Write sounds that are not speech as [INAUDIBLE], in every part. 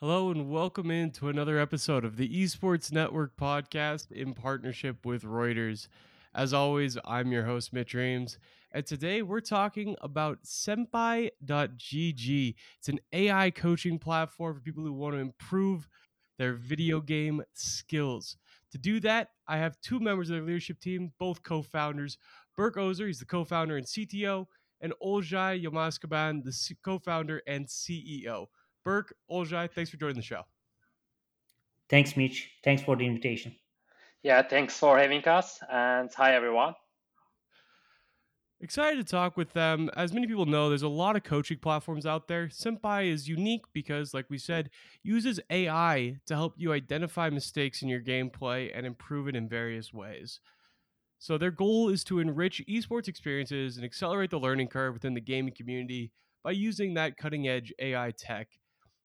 Hello and welcome into another episode of the Esports Network podcast in partnership with Reuters. As always, I'm your host, Mitch Reams, and today we're talking about Senpai.gg. It's an AI coaching platform for people who want to improve their video game skills. To do that, I have two members of the leadership team, both co founders. Burke Ozer, he's the co founder and CTO, and Olcay Yılmazkaban, the co founder and CEO. Burke, Olcay, thanks for joining the show. Thanks, Mitch. Thanks for the invitation. Yeah, thanks for having us. And hi, everyone. Excited to talk with them. As many people know, there's a lot of coaching platforms out there. Senpai is unique because, like we said, uses AI to help you identify mistakes in your gameplay and improve it in various ways. So their goal is to enrich esports experiences and accelerate the learning curve within the gaming community by using that cutting edge AI tech.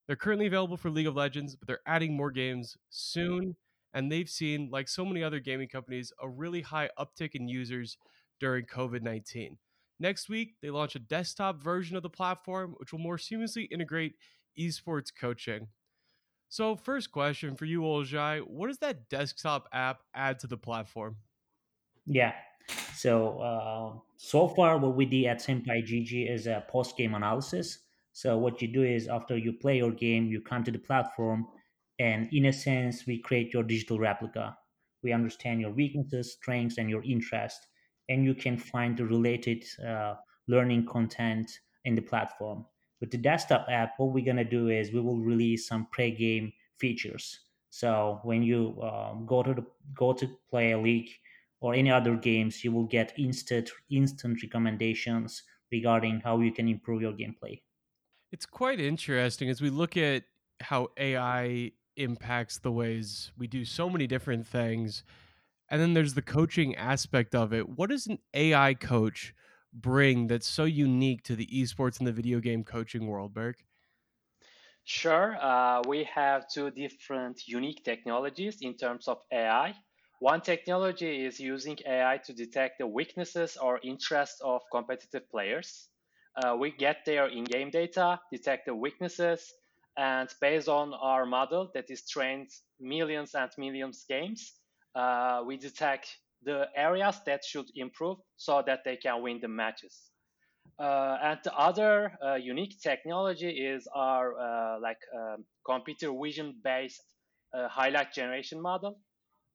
They're currently available for League of Legends, but they're adding more games soon. And they've seen, like so many other gaming companies, a really high uptick in users during COVID 19. Next week, they launch a desktop version of the platform, which will more seamlessly integrate esports coaching. So, first question for you, Olcay what does that desktop app add to the platform? Yeah. So, uh, so far, what we did at Senpai GG is a post game analysis. So, what you do is after you play your game, you come to the platform, and in a sense, we create your digital replica. We understand your weaknesses, strengths, and your interest, and you can find the related uh, learning content in the platform. With the desktop app, what we're gonna do is we will release some pre-game features. So when you um, go to the go to play a league or any other games, you will get instant instant recommendations regarding how you can improve your gameplay. It's quite interesting as we look at how AI impacts the ways we do so many different things. And then there's the coaching aspect of it. What does an AI coach bring that's so unique to the esports and the video game coaching world, Burke? Sure. Uh, we have two different unique technologies in terms of AI. One technology is using AI to detect the weaknesses or interests of competitive players. Uh, we get their in game data, detect the weaknesses, and based on our model that is trained millions and millions games, uh, we detect the areas that should improve so that they can win the matches. Uh, and the other uh, unique technology is our uh, like um, computer vision based uh, highlight generation model.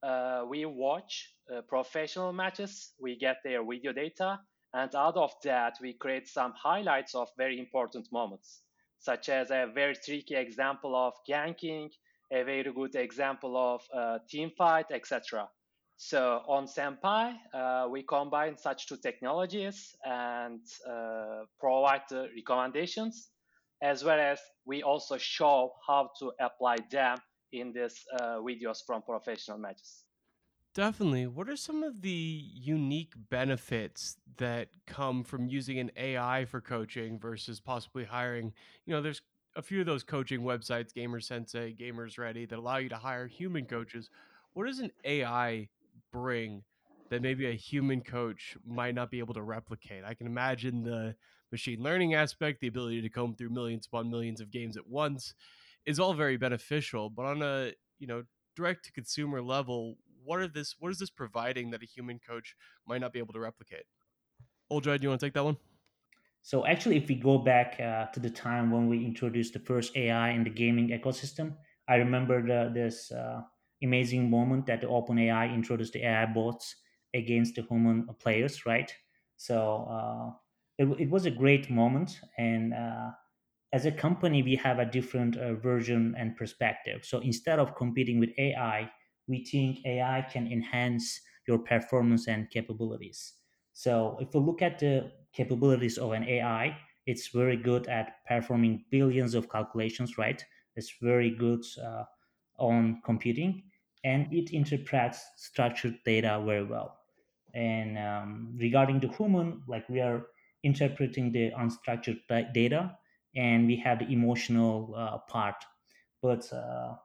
Uh, we watch uh, professional matches, we get their video data, and out of that, we create some highlights of very important moments, such as a very tricky example of ganking, a very good example of team fight, etc. So on Senpai, uh, we combine such two technologies and uh, provide the recommendations, as well as we also show how to apply them in these uh, videos from professional matches. Definitely. What are some of the unique benefits that come from using an AI for coaching versus possibly hiring? You know, there's a few of those coaching websites, Gamer Sensei, Gamers Ready, that allow you to hire human coaches. What does an AI bring that maybe a human coach might not be able to replicate. I can imagine the machine learning aspect, the ability to comb through millions upon millions of games at once is all very beneficial, but on a, you know, direct to consumer level, what are this what is this providing that a human coach might not be able to replicate? Olcay, do you want to take that one? So actually, if we go back uh, to the time when we introduced the first AI in the gaming ecosystem, I remember the, this uh, amazing moment that the OpenAI introduced the AI bots against the human players, right? So uh, it, it was a great moment, and uh, as a company, we have a different uh, version and perspective. So instead of competing with AI, we think AI can enhance your performance and capabilities. So if we look at the capabilities of an AI, it's very good at performing billions of calculations, right? It's very good uh, on computing and it interprets structured data very well. And um, regarding the human, like we are interpreting the unstructured data and we have the emotional uh, part. But uh,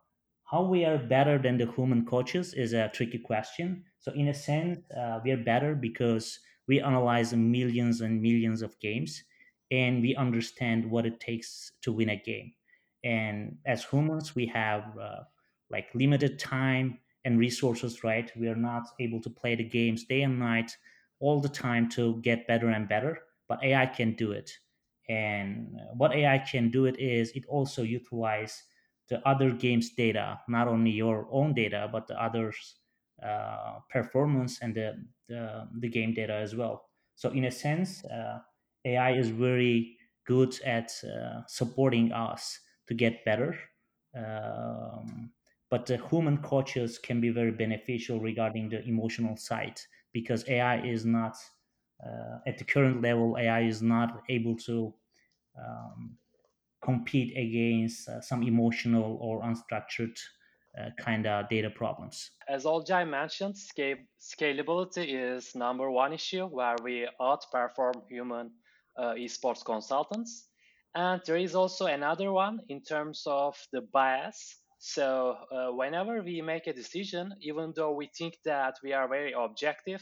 how we are better than the human coaches is a tricky question. So, in a sense, uh, we are better because we analyze millions and millions of games and we understand what it takes to win a game. And as humans we have uh, like limited time and resources right? We are not able to play the games day and night all the time to get better and better but ai can do it. And what ai can do it is it also utilize the other games data not only your own data but the others uh, performance and the, the the game data as well so in a sense uh, ai is very good at uh, supporting us to get better. Um, but the human coaches can be very beneficial regarding the emotional side because AI is not uh, at the current level. AI is not able to um, compete against uh, some emotional or unstructured uh, kind of data problems. As Olcay mentioned, scalability is number one issue where we outperform human uh, esports consultants. And there is also another one in terms of the bias. So uh, whenever we make a decision, even though we think that we are very objective,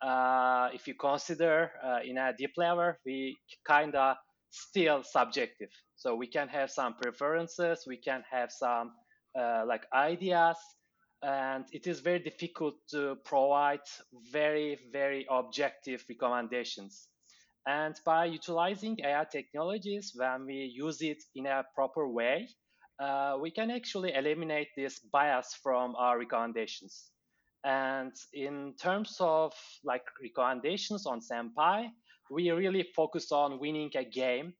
uh, if you consider uh, in a deep level, we kind of still subjective. So we can have some preferences, we can have some uh, like ideas, and it is very difficult to provide very very objective recommendations and by utilizing AI technologies, when we use it in a proper way, uh, we can actually eliminate this bias from our recommendations. And in terms of like recommendations on Senpai, we really focus on winning a game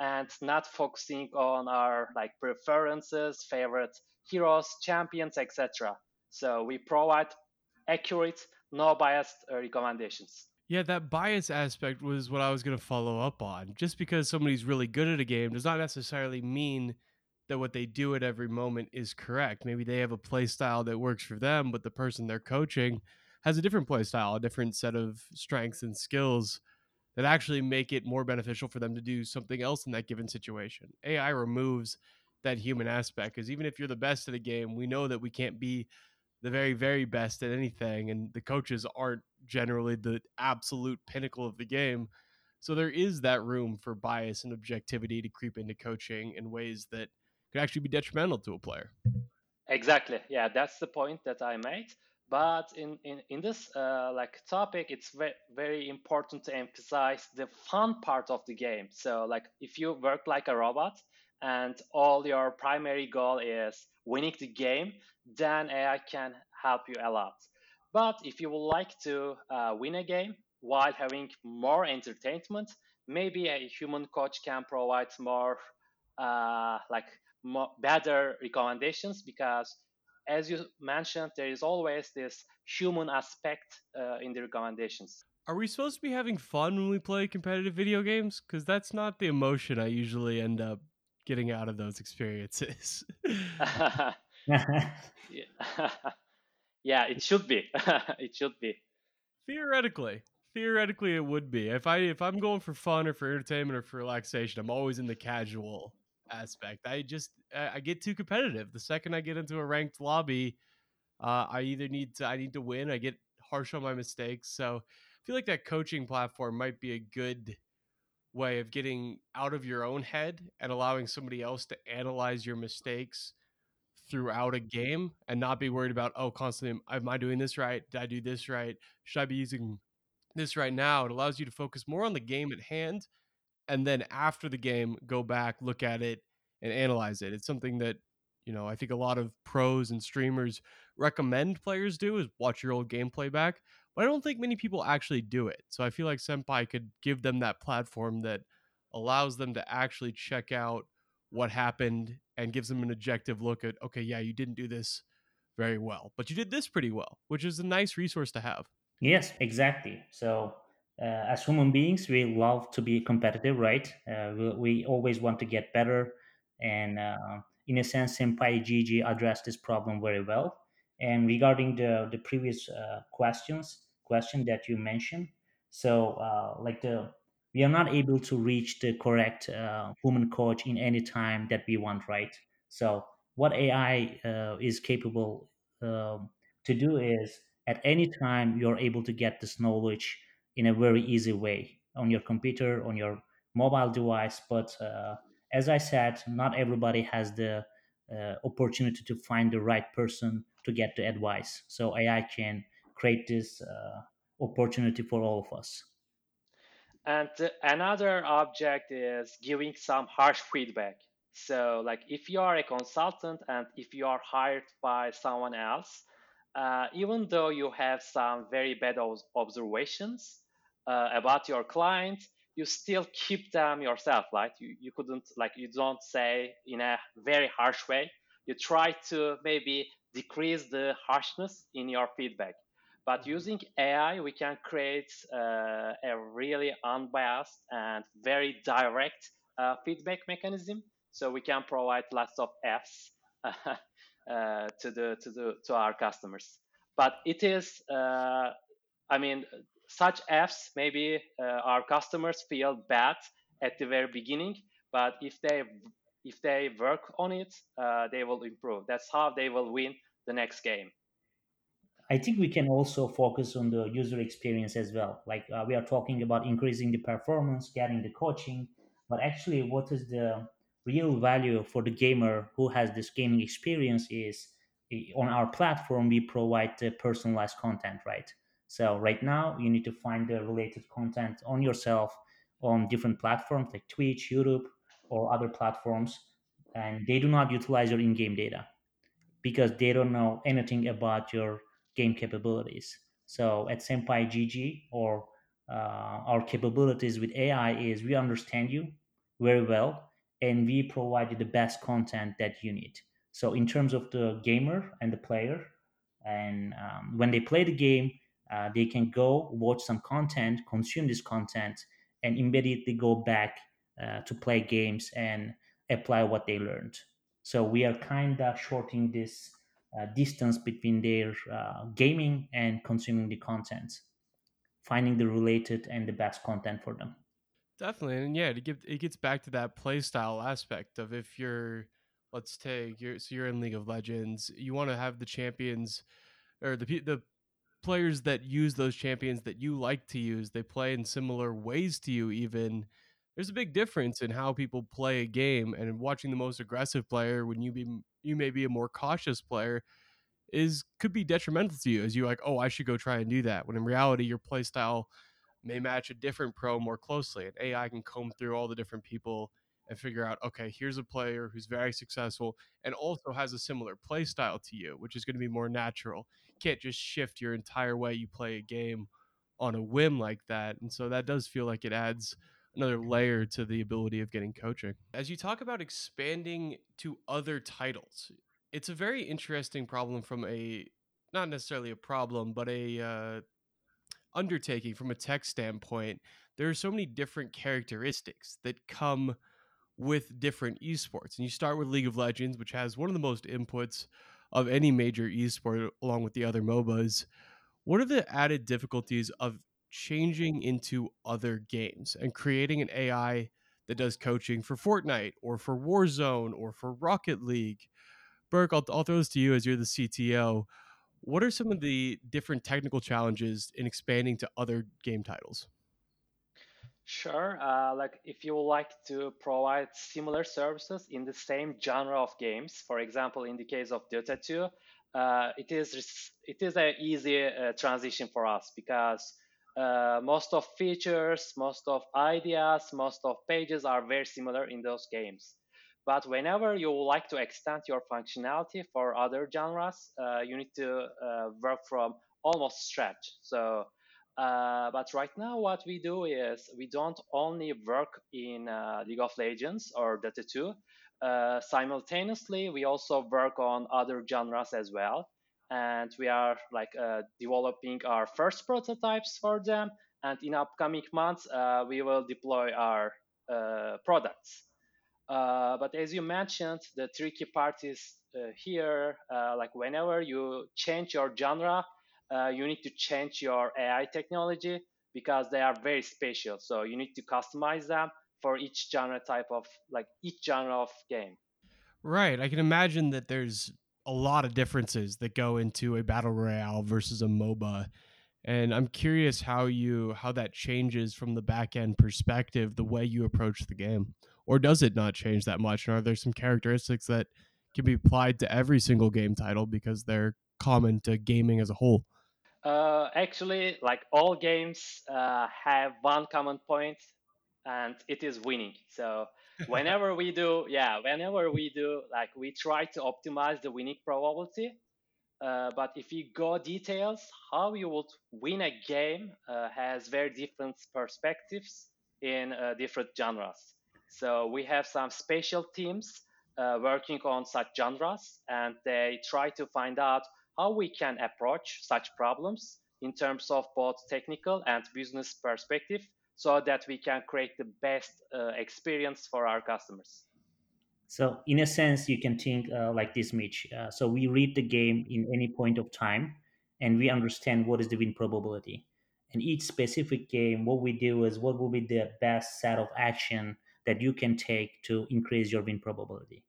and not focusing on our like preferences, favorite heroes, champions, etc. So we provide accurate, no biased uh, recommendations. Yeah, that bias aspect was what I was going to follow up on. Just because somebody's really good at a game does not necessarily mean that what they do at every moment is correct. Maybe they have a play style that works for them, but the person they're coaching has a different play style, a different set of strengths and skills that actually make it more beneficial for them to do something else in that given situation. AI removes that human aspect because even if you're the best at a game, we know that we can't be the very very best at anything and the coaches aren't generally the absolute pinnacle of the game. So there is that room for bias and objectivity to creep into coaching in ways that could actually be detrimental to a player. Exactly. Yeah that's the point that i made but in in, in this uh, like topic it's very, very important to emphasize the fun part of the game so like if you work like a robot and all your primary goal is winning the game, then AI can help you a lot. But if you would like to uh, win a game while having more entertainment, maybe a human coach can provide more uh, like more, better recommendations because as you mentioned, there is always this human aspect uh, in the recommendations. Are we supposed to be having fun when we play competitive video games? Because that's not the emotion I usually end up getting out of those experiences. [LAUGHS] yeah. [LAUGHS] yeah, it should be. [LAUGHS] it should be. Theoretically, theoretically, it would be. If I if I'm going for fun or for entertainment or for relaxation, I'm always in the casual aspect. I just I get too competitive. The second I get into a ranked lobby, uh, I either need to I need to win. I get harsh on my mistakes. So I feel like that coaching platform might be a good way of getting out of your own head and allowing somebody else to analyze your mistakes throughout a game and not be worried about oh constantly am i doing this right did i do this right should i be using this right now it allows you to focus more on the game at hand and then after the game go back look at it and analyze it it's something that you know i think a lot of pros and streamers recommend players do is watch your old gameplay back but I don't think many people actually do it. So I feel like Senpai could give them that platform that allows them to actually check out what happened and gives them an objective look at, okay, yeah, you didn't do this very well, but you did this pretty well, which is a nice resource to have. Yes, exactly. So uh, as human beings, we love to be competitive, right? Uh, we, we, always want to get better. And uh, in a sense, Senpai GG addressed this problem very well. And regarding the, the previous uh, questions, question that you mentioned. So, uh, like the we are not able to reach the correct uh, human coach in any time that we want, right? So, what AI uh, is capable um, to do is at any time you're able to get this knowledge in a very easy way on your computer, on your mobile device, but uh, as I said, not everybody has the uh, opportunity to find the right person to get the advice. So AI can create this uh, opportunity for all of us. And another object is giving some harsh feedback. So, like if you are a consultant and if you are hired by someone else, uh, even though you have some very bad observations uh, about your client, you still keep them yourself, right? You, you couldn't, like, you don't say in a very harsh way. You try to maybe decrease the harshness in your feedback. But using AI, we can create uh, a really unbiased and very direct uh, feedback mechanism. So we can provide lots of Fs [LAUGHS] uh, to the to the to our customers. But it is, uh, I mean, such Fs maybe uh, our customers feel bad at the very beginning, but if they if they work on it, uh, they will improve. That's how they will win the next game. I think we can also focus on the user experience as well. Like uh, we are talking about increasing the performance, getting the coaching, but actually, what is the real value for the gamer who has this gaming experience is on our platform we provide the personalized content right so right now you need to find the related content on yourself on different platforms like twitch youtube or other platforms and they do not utilize your in-game data because they don't know anything about your game capabilities. So at senpai gg or uh, our capabilities with ai is we understand you very well and we provide you the best content that you need. So in terms of the gamer and the player, and um, when they play the game, uh, they can go watch some content, consume this content, and immediately go back uh, to play games and apply what they learned. So we are kind of shorting this uh, distance between their uh, gaming and consuming the content, finding the related and the best content for them. Definitely, and yeah, it, give, it gets back to that play style aspect of if you're let's take you're so you're in League of Legends. You want to have the champions or the the players that use those champions that you like to use. They play in similar ways to you. Even there's a big difference in how people play a game, and watching the most aggressive player when you be you may be a more cautious player is could be detrimental to you as you like oh i should go try and do that when in reality your play style may match a different pro more closely and ai can comb through all the different people and figure out okay here's a player who's very successful and also has a similar play style to you which is going to be more natural can't just shift your entire way you play a game on a whim like that and so that does feel like it adds another layer to the ability of getting coaching as you talk about expanding to other titles it's a very interesting problem from a not necessarily a problem but a uh, undertaking from a tech standpoint there are so many different characteristics that come with different esports. And you start with League of Legends, which has one of the most inputs of any major esport, along with the other MOBAs. What are the added difficulties of changing into other games and creating an AI that does coaching for Fortnite or for Warzone or for Rocket League? Burke, I'll, I'll throw this to you as you're the CTO. What are some of the different technical challenges in expanding to other game titles? Sure. Uh, like if you would like to provide similar services in the same genre of games, for example, in the case of Dota 2, uh, it is it is an easy uh, transition for us because uh, most of features, most of ideas, most of pages are very similar in those games. But whenever you would like to extend your functionality for other genres, uh, you need to uh, work from almost scratch. So uh, but right now, what we do is we don't only work in uh, League of Legends or Dota 2. Uh, simultaneously, we also work on other genres as well, and we are like uh, developing our first prototypes for them. And in upcoming months, uh, we will deploy our uh, products. but as you mentioned, the tricky part is here. like whenever you change your genre, uh, you need to change your AI technology because they are very special. So you need to customize them for each genre type of like each genre of game. Right. I can imagine that there's a lot of differences that go into a battle royale versus a MOBA. And I'm curious how you how that changes from the back end perspective, the way you approach the game. or does it not change that much? And are there some characteristics that can be applied to every single game title because they're common to gaming as a whole? Uh, actually, like all games uh, have one common point, and it is winning. So [LAUGHS] whenever we do, yeah, whenever we do, like we try to optimize the winning probability. Uh, but if you go details, how you would win a game uh, has very different perspectives in uh, different genres. So we have some special teams uh, working on such genres, and they try to find out how we can approach such problems in terms of both technical and business perspective so that we can create the best uh, experience for our customers. So, in a sense, you can think uh, like this, Mitch. Uh, so, we read the game in any point of time and we understand what is the win probability. And each specific game, what we do is what will be the best set of action that you can take to increase your win probability.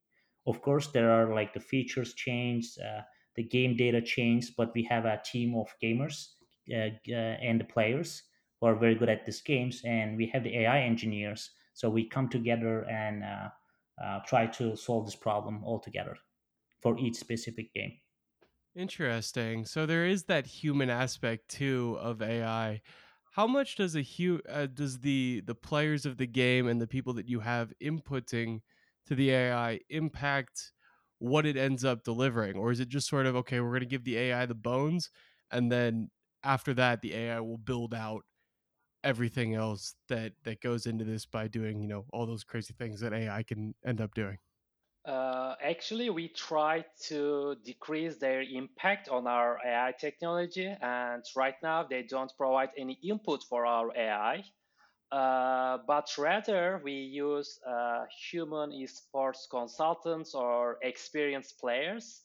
Of course, there are like the features change, uh, the game data change, but we have a team of gamers uh, uh, and the players who are very good at these games, and we have the AI engineers. So we come together and uh, uh, try to solve this problem all together for each specific game. Interesting. So there is that human aspect too of AI. How much does a hu- uh, does the the players of the game and the people that you have inputting to the AI impact what it ends up delivering or is it just sort of okay, we're going to give the AI the bones and then after that the AI will build out everything else that that goes into this by doing, you know, all those crazy things that AI can end up doing? Uh, actually, we try to decrease their impact on our AI technology, and right now they don't provide any input for our AI. Uh, but rather, we use uh, human esports consultants or experienced players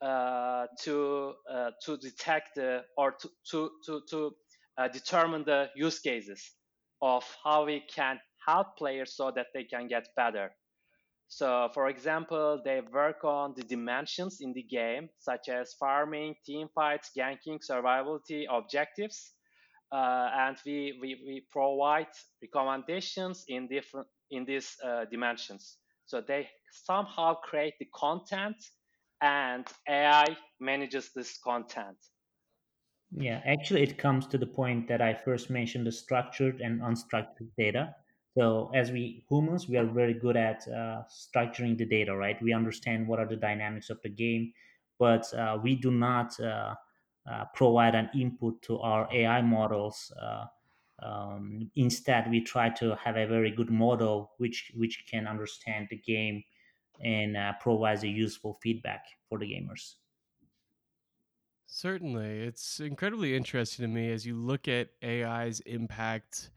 uh, to uh, to detect the, or to to to, to uh, determine the use cases of how we can help players so that they can get better. So, for example, they work on the dimensions in the game, such as farming, team fights, ganking, survivability, objectives, uh, and we, we, we provide recommendations in different in these uh, dimensions. So they somehow create the content, and AI manages this content. Yeah, actually, it comes to the point that I first mentioned the structured and unstructured data. So, as we humans, we are very good at uh, structuring the data, right? We understand what are the dynamics of the game, but uh, we do not uh, provide an input to our AI models. Uh, um, instead, we try to have a very good model which which can understand the game and uh, provides a useful feedback for the gamers. Certainly. It's incredibly interesting to me as you look at AI's impact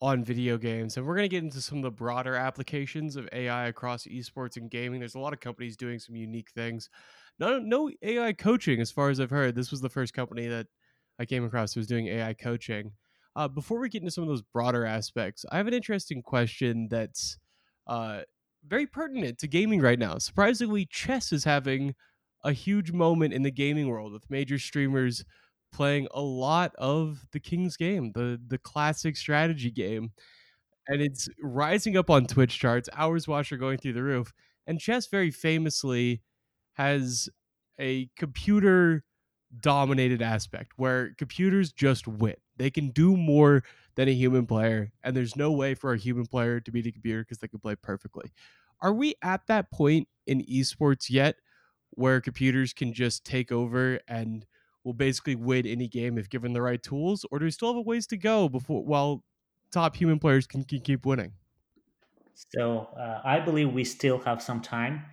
on video games. And we're going to get into some of the broader applications of AI across esports and gaming. There's a lot of companies doing some unique things. No, no AI coaching, as far as I've heard. This was the first company that I came across that was doing AI coaching. Uh, before we get into some of those broader aspects, I have an interesting question that's uh, very pertinent to gaming right now. Surprisingly, chess is having a huge moment in the gaming world with major streamers playing a lot of the King's game, the the classic strategy game. And it's rising up on Twitch charts. Hours watched are going through the roof. And chess very famously has a computer dominated aspect where computers just win. They can do more than a human player, and there's no way for a human player to beat a computer because they can play perfectly. Are we at that point in esports yet where computers can just take over and will basically win any game if given the right tools, or do we still have a ways to go before while top human players can, can keep winning? So uh, I believe we still have some time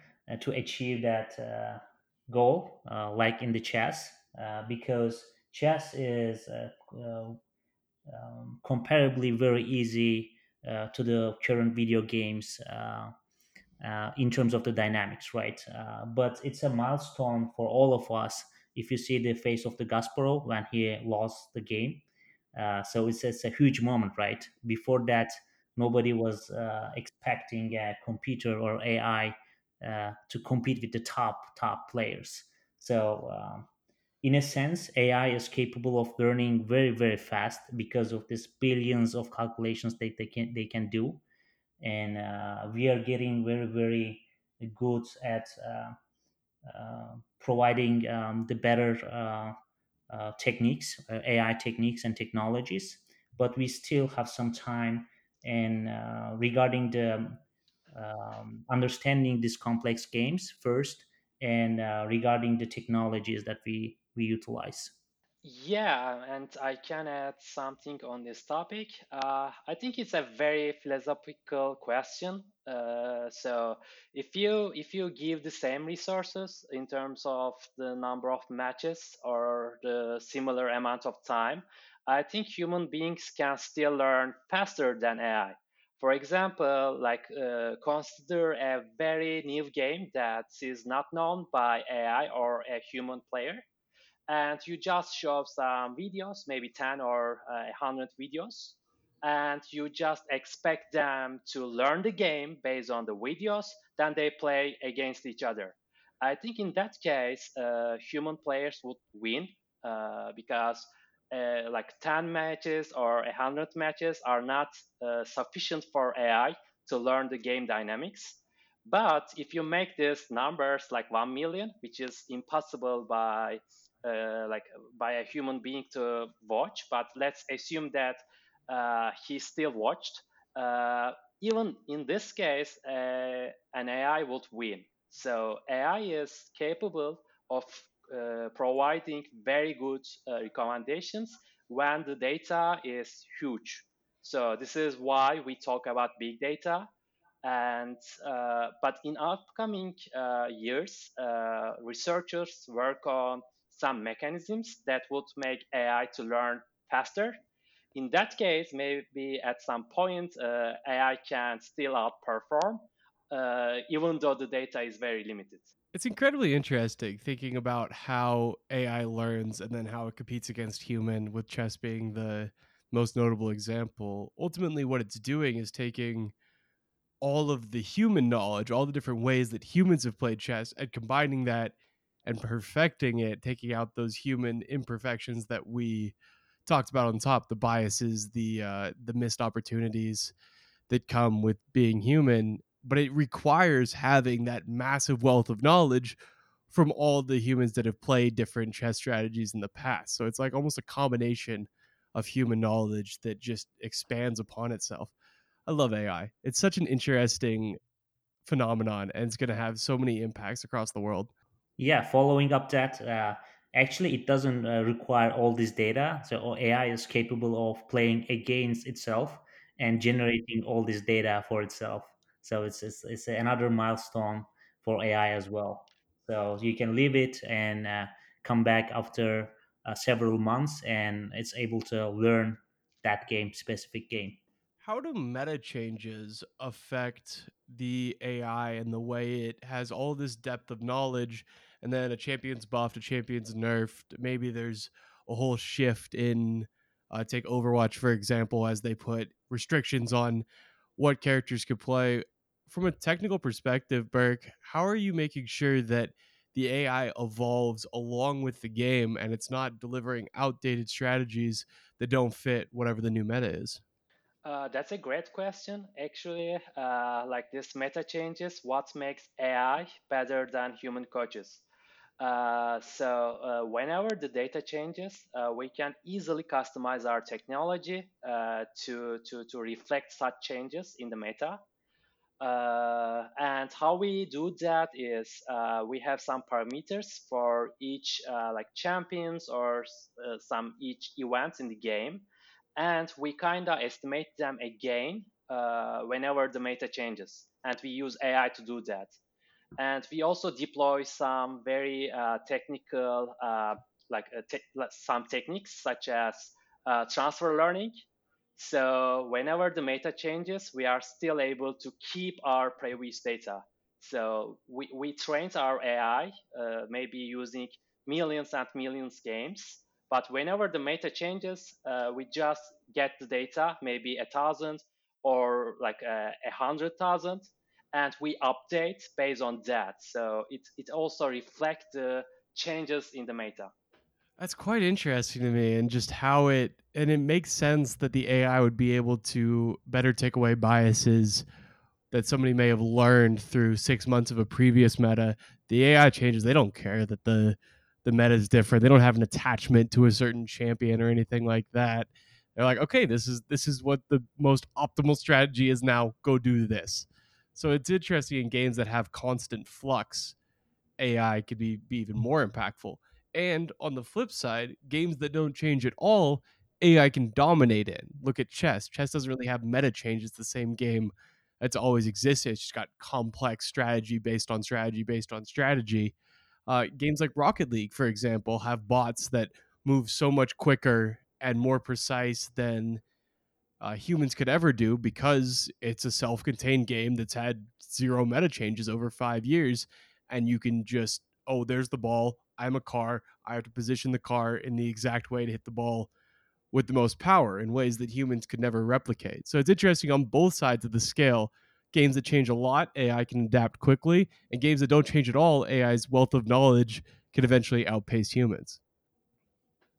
to achieve that uh, goal, uh, like in the chess, uh, because chess is uh, um, comparably very easy to the current video games uh, in terms of the dynamics, right? Uh, but it's a milestone for all of us. If you see the face of the Kasparov when he lost the game, uh, so it's, it's a huge moment, right? Before that, nobody was uh, expecting a computer or AI uh, to compete with the top top players. So, um, in a sense, AI is capable of learning very very fast because of these billions of calculations that they can they can do and uh, we are getting very very good at uh, uh, providing um, the better techniques, AI techniques and technologies, but we still have some time. And uh, regarding the um, understanding these complex games first, and uh, regarding the technologies that we we utilize. Yeah, and I can add something on this topic. Uh, I think it's a very philosophical question. Uh, so if you if you give the same resources in terms of the number of matches or the similar amount of time, I think human beings can still learn faster than AI. For example, like uh, consider a very new game that is not known by AI or a human player and you just show some videos, maybe 10 or uh, 100 videos, and you just expect them to learn the game based on the videos, then they play against each other. I think in that case, uh, human players would win uh, because uh, like 10 matches or 100 matches are not uh, sufficient for AI to learn the game dynamics. But if you make these numbers like 1 million, which is impossible by uh, like by a human being to watch, but let's assume that uh, he still watched. Uh, even in this case, uh, an AI would win. So AI is capable of uh, providing very good uh, recommendations when the data is huge. So this is why we talk about big data and uh, but in upcoming uh, years uh, researchers work on some mechanisms that would make AI to learn faster. In that case, maybe at some point, AI can still outperform, even though the data is very limited. It's incredibly interesting thinking about how AI learns and then how it competes against human, with chess being the most notable example. Ultimately, what it's doing is taking all of the human knowledge, all the different ways that humans have played chess, and combining that and perfecting it, taking out those human imperfections that we talked about on top, the biases, the uh, the missed opportunities that come with being human. But it requires having that massive wealth of knowledge from all the humans that have played different chess strategies in the past. So it's like almost a combination of human knowledge that just expands upon itself. I love AI. It's such an interesting phenomenon and it's going to have so many impacts across the world. Yeah, following up that, uh, actually, it doesn't uh, require all this data. So AI is capable of playing against itself and generating all this data for itself. So it's it's, it's another milestone for AI as well. So you can leave it and uh, come back after uh, several months, and it's able to learn that game specific game. How do meta changes affect the AI and the way it has all this depth of knowledge and then a champion's buffed, a champion's nerfed? Maybe there's a whole shift in uh, take Overwatch for example, as they put restrictions on what characters could play. From a technical perspective, Burke, how are you making sure that the AI evolves along with the game and it's not delivering outdated strategies that don't fit whatever the new meta is? Uh, that's a great question. Actually, uh, like this meta changes, what makes AI better than human coaches? Uh, so uh, whenever the data changes, uh, we can easily customize our technology uh, to, to, to reflect such changes in the meta. And how we do that is we have some parameters for each like champions or some each events in the game and we kind of estimate them again uh, whenever the meta changes. And we use AI to do that. And we also deploy some very uh, technical, uh, like uh, te- some techniques such as uh, transfer learning. So whenever the meta changes, we are still able to keep our previous data. So we, we trained our AI, uh, maybe using millions and millions games but whenever the meta changes, uh, we just get the data, maybe a thousand or like a, a hundred thousand, and we update based on that. So it, it also reflects the changes in the meta. That's quite interesting to me, and just how it and it makes sense that the AI would be able to better take away biases that somebody may have learned through six months of a previous meta. The AI changes; they don't care that the the meta is different. They don't have an attachment to a certain champion or anything like that. They're like, okay, this is this is what the most optimal strategy is now. Go do this. So it's interesting in games that have constant flux. AI could be, be even more impactful. And on the flip side, games that don't change at all, AI can dominate in. Look at chess. Chess doesn't really have meta change. It's the same game that's always existed. It's just got complex strategy based on strategy based on strategy. Uh, games like Rocket League, for example, have bots that move so much quicker and more precise than uh, humans could ever do because it's a self-contained game that's had zero meta changes over five years, and you can just oh, there's the ball. I'm a car. I have to position the car in the exact way to hit the ball with the most power in ways that humans could never replicate. So it's interesting on both sides of the scale. Games that change a lot, AI can adapt quickly, and games that don't change at all, AI's wealth of knowledge can eventually outpace humans.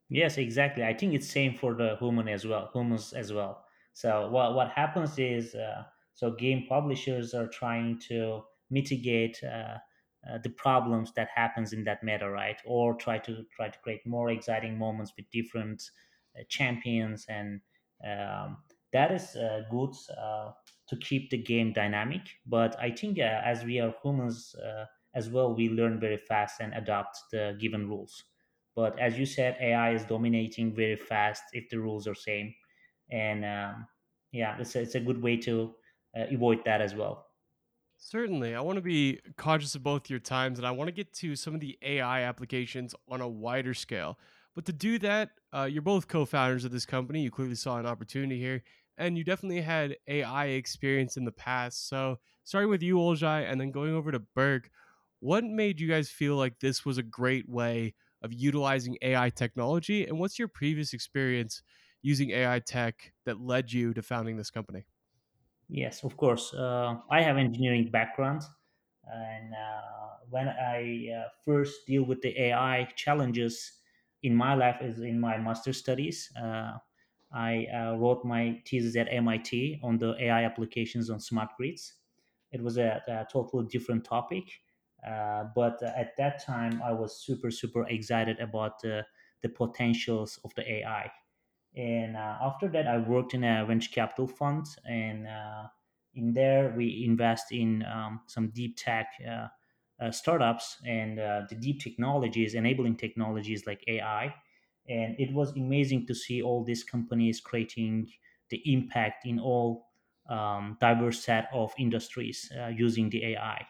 Yes, exactly. I think it's same for the human as well, humans as well. So what what happens is, uh, so game publishers are trying to mitigate uh, uh, the problems that happens in that meta, right? Or try to try to create more exciting moments with different uh, champions, and um, that is uh, good uh, to keep the game dynamic. But I think as we are humans as well, we learn very fast and adapt the given rules. But as you said, AI is dominating very fast if the rules are same, and um, yeah, it's a, it's a good way to uh, avoid that as well. Certainly. I want to be conscious of both your times and I want to get to some of the AI applications on a wider scale. But to do that, uh, you're both co founders of this company. You clearly saw an opportunity here and you definitely had AI experience in the past. So, starting with you, Olcay, and then going over to Berk, what made you guys feel like this was a great way of utilizing AI technology? And what's your previous experience using AI tech that led you to founding this company? Yes, of course. Uh, I have engineering background, and uh, when I uh, first deal with the AI challenges in my life is in my master studies. Uh, I uh, wrote my thesis at MIT on the AI applications on smart grids. It was a, a totally different topic, uh, but at that time, I was super, super excited about the, the potentials of the AI. And uh, after that, I worked in a venture capital fund, and uh, in there, we invest in um, some deep tech uh, uh, startups and the deep technologies, enabling technologies like AI. And it was amazing to see all these companies creating the impact in all um, diverse set of industries using the AI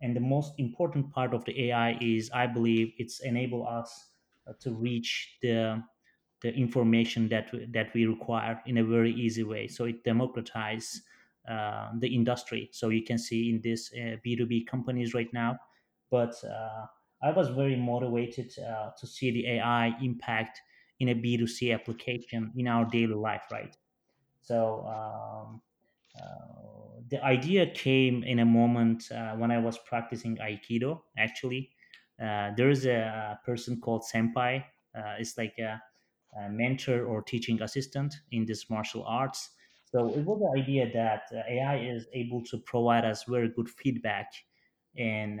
and the most important part of the ai is i believe it's enable us uh, to reach the the information that that we require in a very easy way so it democratize uh, the industry so you can see in this uh, b2b companies right now but uh, i was very motivated uh, to see the ai impact in a b2c application in our daily life right so um, uh, the idea came in a moment uh, when I was practicing Aikido. Actually, there is a person called Senpai. it's like a, mentor or teaching assistant in this martial arts. So it was the idea that AI is able to provide us very good feedback, and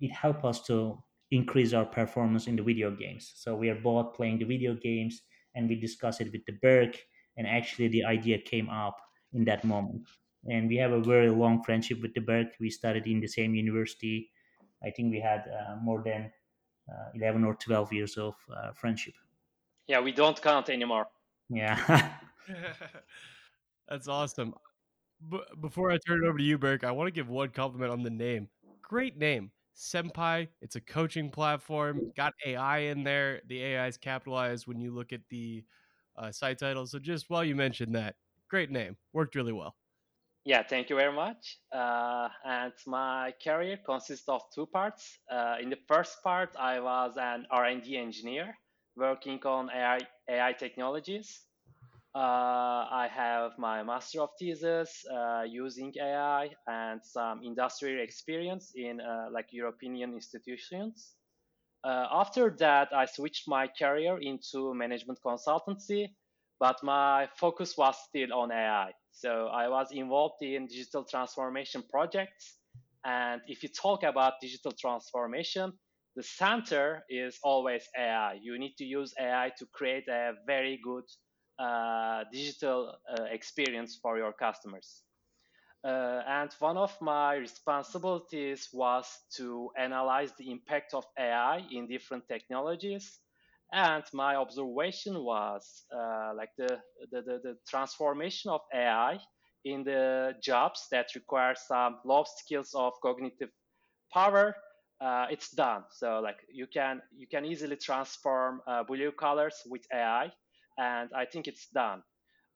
it helps us to increase our performance in the video games. So we are both playing the video games, and we discuss it with the Berk, and actually the idea came up in that moment. And we have a very long friendship with the Berk. We studied in the same university. I think we had uh, more than uh, 11 or 12 years of uh, friendship. Yeah, we don't count anymore. Yeah. [LAUGHS] [LAUGHS] That's awesome. B- before I turn it over to you, Burke, I want to give one compliment on the name. Great name. Senpai. It's a coaching platform. Got AI in there. The AI is capitalized when you look at the uh, site title. So just while you mentioned that, great name. Worked really well. Yeah, thank you very much. Uh, and my career consists of two parts. Uh, in the first part, I was an R&D engineer working on AI, AI technologies. Uh, I have my master of thesis uh, using AI and some industrial experience in uh, like European institutions. Uh, after that, I switched my career into management consultancy but my focus was still on AI. So I was involved in digital transformation projects. And if you talk about digital transformation, the center is always AI. You need to use AI to create a very good uh, digital uh, experience for your customers. Uh, and one of my responsibilities was to analyze the impact of AI in different technologies. And my observation was uh, like the, the, the, the, transformation of AI in the jobs that require some low skills of cognitive power. Uh, it's done. So like you can you can easily transform uh, blue colors with AI, and I think it's done.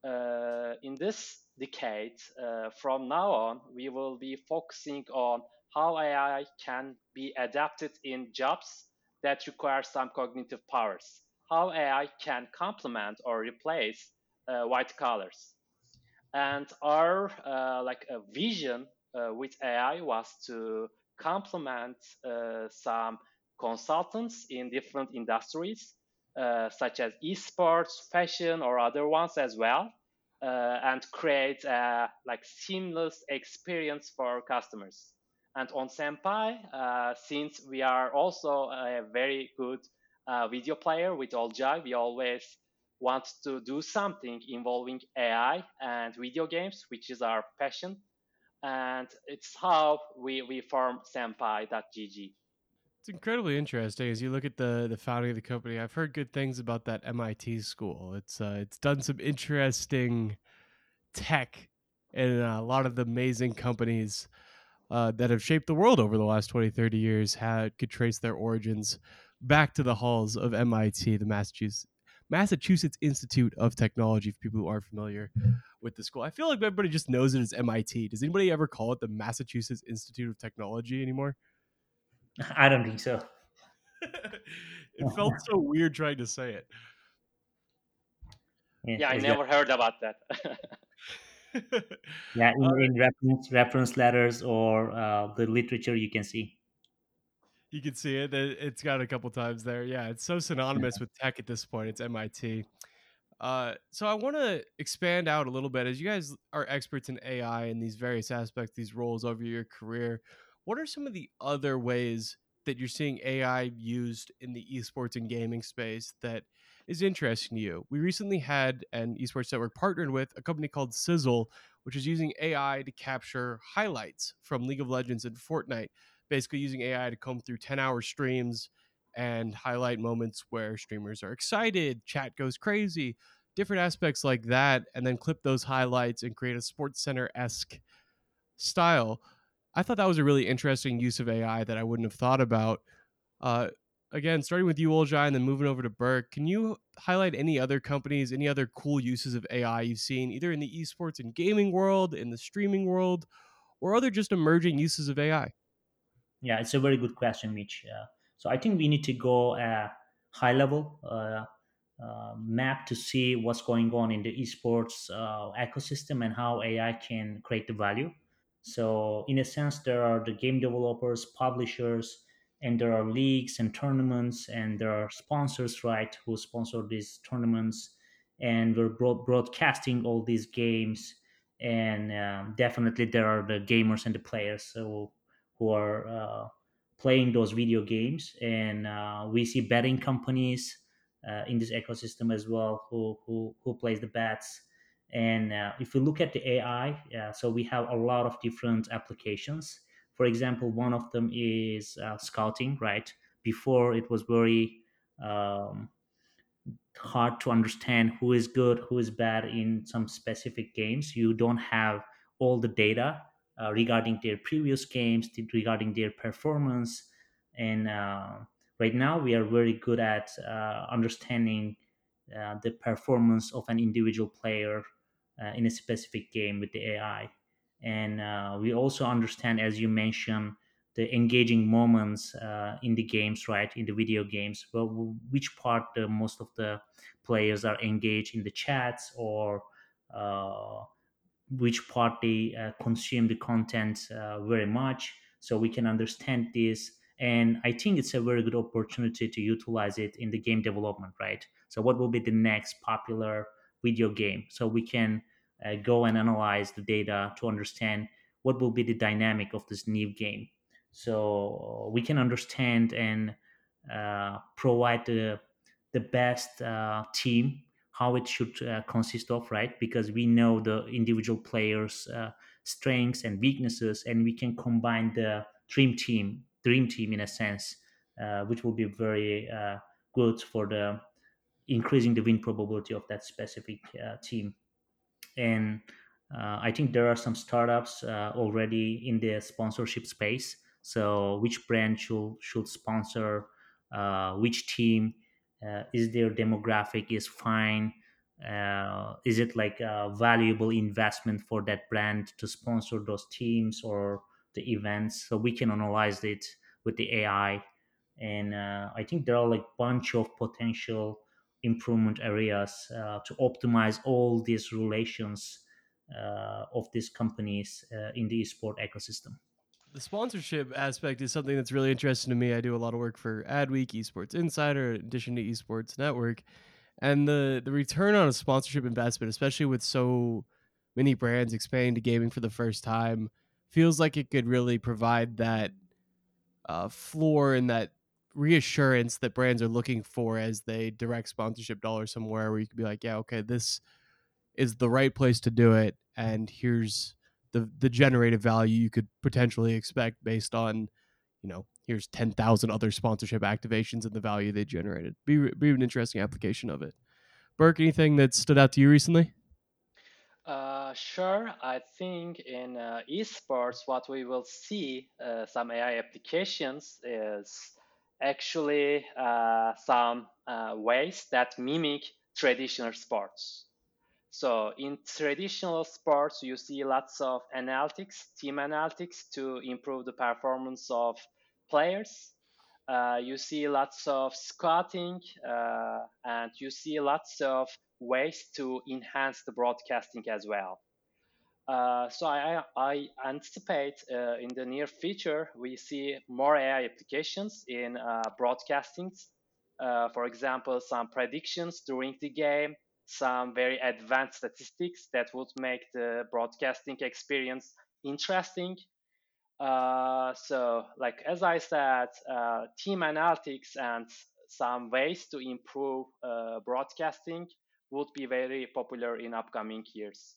Uh, in this decade, uh, from now on, we will be focusing on how AI can be adapted in jobs that require some cognitive powers, how AI can complement or replace uh, white collars. And our uh, like a vision with AI was to complement uh, some consultants in different industries, uh, such as esports, fashion, or other ones as well, uh, and create a like seamless experience for customers. And on Senpai, since we are also a very good video player with Olcay, we always want to do something involving AI and video games, which is our passion. And it's how we, we form Senpai.gg. It's incredibly interesting as you look at the the founding of the company. I've heard good things about that MIT school. It's uh, it's done some interesting tech and a lot of the amazing companies uh, that have shaped the world over the last 20, 30 years had, could trace their origins back to the halls of MIT, the Massachusetts Massachusetts Institute of Technology. For people who aren't familiar with the school, I feel like everybody just knows it as MIT. Does anybody ever call it the Massachusetts Institute of Technology anymore? I don't think so. [LAUGHS] it felt so weird trying to say it. Yeah, yeah I never heard about that. yeah, [LAUGHS] in, in, reference reference letters or uh, the literature, you can see. You can see it. It's got a couple times there. Yeah, it's so synonymous yeah. with tech at this point. It's MIT. Uh, so I want to expand out a little bit as you guys are experts in AI and these various aspects, these roles over your career. What are some of the other ways that you're seeing AI used in the esports and gaming space that is interesting to you? We recently had an esports network partnered with a company called Sizzle, which is using AI to capture highlights from League of Legends and Fortnite, basically using AI to comb through 10 hour streams and highlight moments where streamers are excited, chat goes crazy, different aspects like that, and then clip those highlights and create a Sports Center esque style. I thought that was a really interesting use of AI that I wouldn't have thought about. Uh, again, starting with you, Olcay, and then moving over to Berk, can you highlight any other companies, any other cool uses of AI you've seen, either in the esports and gaming world, in the streaming world, or other just emerging uses of AI? Yeah, it's a very good question, Mitch. Uh, so I think we need to go uh, high level uh, uh, map to see what's going on in the esports uh, ecosystem and how AI can create the value. So, in a sense, there are the game developers, publishers, and there are leagues and tournaments, and there are sponsors, right, who sponsor these tournaments, and we're broadcasting all these games. And um, definitely, there are the gamers and the players so who are uh, playing those video games, and uh, we see betting companies uh, in this ecosystem as well who who who plays the bets and uh, if we look at the AI, uh, so we have a lot of different applications. For example, one of them is scouting, right? Before it was very um, hard to understand who is good, who is bad in some specific games. You don't have all the data uh, regarding their previous games, regarding their performance. And uh, right now, we are very good at uh, understanding the performance of an individual player uh, in a specific game with the AI. And uh, we also understand, as you mentioned, the engaging moments uh, in the games, right? In the video games, well, which part most of the players are engaged in the chats or uh, which part they uh, consume the content uh, very much. So we can understand this. And I think it's a very good opportunity to utilize it in the game development, right? So, what will be the next popular video game? So, we can uh, go and analyze the data to understand what will be the dynamic of this new game. So we can understand and uh, provide the the best uh, team how it should uh, consist of right because we know the individual players uh, strengths and weaknesses and we can combine the dream team dream team in a sense uh, which will be very uh, good for the increasing the win probability of that specific uh, team and uh, I think there are some startups already in the sponsorship space. So which brand should should sponsor which team? Uh, is their demographic is fine? Uh, is it like a valuable investment for that brand to sponsor those teams or the events? So we can analyze it with the AI, and uh, I think there are like bunch of potential improvement areas uh, to optimize all these relations uh, of these companies uh, in the esport ecosystem. The sponsorship aspect is something that's really interesting to me. I do a lot of work for Adweek, Esports Insider, in addition to Esports Network, and the the return on a sponsorship investment, especially with so many brands expanding to gaming for the first time, feels like it could really provide that uh, floor and that reassurance that brands are looking for as they direct sponsorship dollars somewhere where you could be like, yeah, okay, this is the right place to do it, and here's the the generated value you could potentially expect based on, you know, here's ten thousand other sponsorship activations and the value they generated. Be be an interesting application of it. Berk, anything that stood out to you recently? Uh, sure. I think in uh, esports, what we will see uh, some AI applications is actually uh, some uh, ways that mimic traditional sports. So in traditional sports, you see lots of analytics, team analytics to improve the performance of players. Uh, you see lots of scouting uh, and you see lots of ways to enhance the broadcasting as well. Uh, so I, I anticipate uh, in the near future we see more AI applications in uh, broadcasting. Uh, for example, some predictions during the game, some very advanced statistics that would make the broadcasting experience interesting. Uh, so, like as I said, uh, team analytics and some ways to improve broadcasting would be very popular in upcoming years.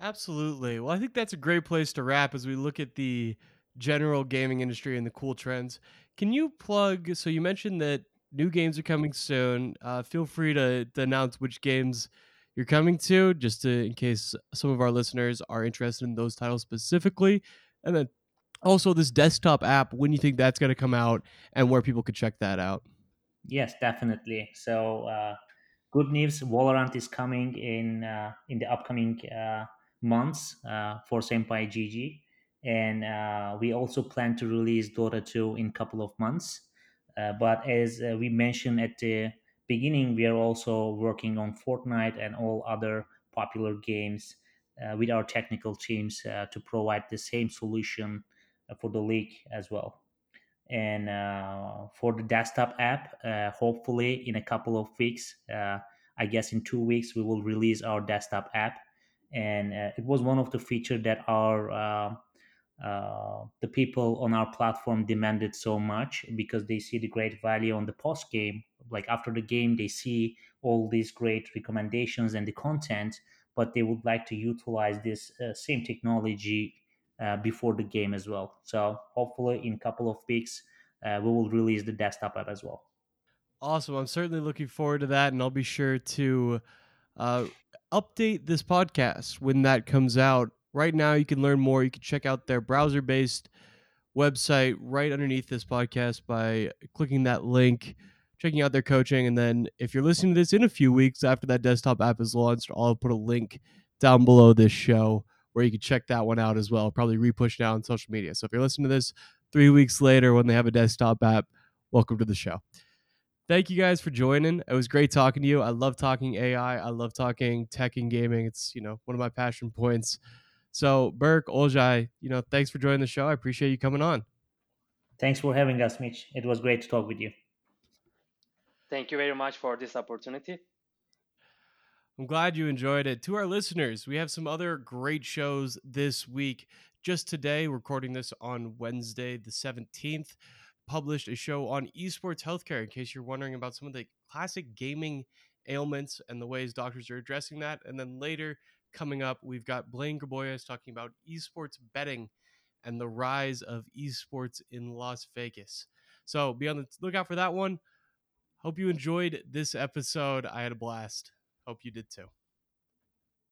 Absolutely. Well, I think that's a great place to wrap as we look at the general gaming industry and the cool trends. Can you plug? So you mentioned that new games are coming soon. Uh, feel free to, to announce which games you're coming to, just to, in case some of our listeners are interested in those titles specifically. And then also this desktop app, when you think that's going to come out and where people could check that out. Yes, definitely. So, uh, good news: Valorant is coming in uh, in the upcoming uh, months uh, for Senpai GG. And uh, we also plan to release Dota 2 in a couple of months. Uh, but as uh, we mentioned at the beginning, we are also working on Fortnite and all other popular games uh, with our technical teams uh, to provide the same solution uh, for the league as well. And uh, for the desktop app, hopefully in a couple of weeks, I guess in two weeks, we will release our desktop app and it was one of the features that our uh, the people on our platform demanded so much because they see the great value on the post game. Like after the game they see all these great recommendations and the content but they would like to utilize this uh, same technology uh, before the game as well. So hopefully in a couple of weeks uh, we will release the desktop app as well. Awesome. I'm certainly looking forward to that and i'll be sure to uh, update this podcast when that comes out. Right now, you can learn more. You can check out their browser based website right underneath this podcast by clicking that link, checking out their coaching. And then, if you're listening to this in a few weeks after that desktop app is launched, I'll put a link down below this show where you can check that one out as well. Probably repush now on social media. So, if you're listening to this three weeks later when they have a desktop app, welcome to the show thank you guys for joining. It was great talking to you. I love talking AI. I love talking tech and gaming. It's, you know, one of my passion points. So, Berk, Olcay, you know, thanks for joining the show. I appreciate you coming on. Thanks for having us, Mitch. It was great to talk with you. Thank you very much for this opportunity. I'm glad you enjoyed it. To our listeners, we have some other great shows this week. Just today, recording this on Wednesday, the 17th, published a show on esports healthcare in case you're wondering about some of the classic gaming ailments and the ways doctors are addressing that. And then later, coming up, we've got Blaine Graboyes talking about esports betting and the rise of esports in Las Vegas. So be on the lookout for that one. Hope you enjoyed this episode. I had a blast. Hope you did too.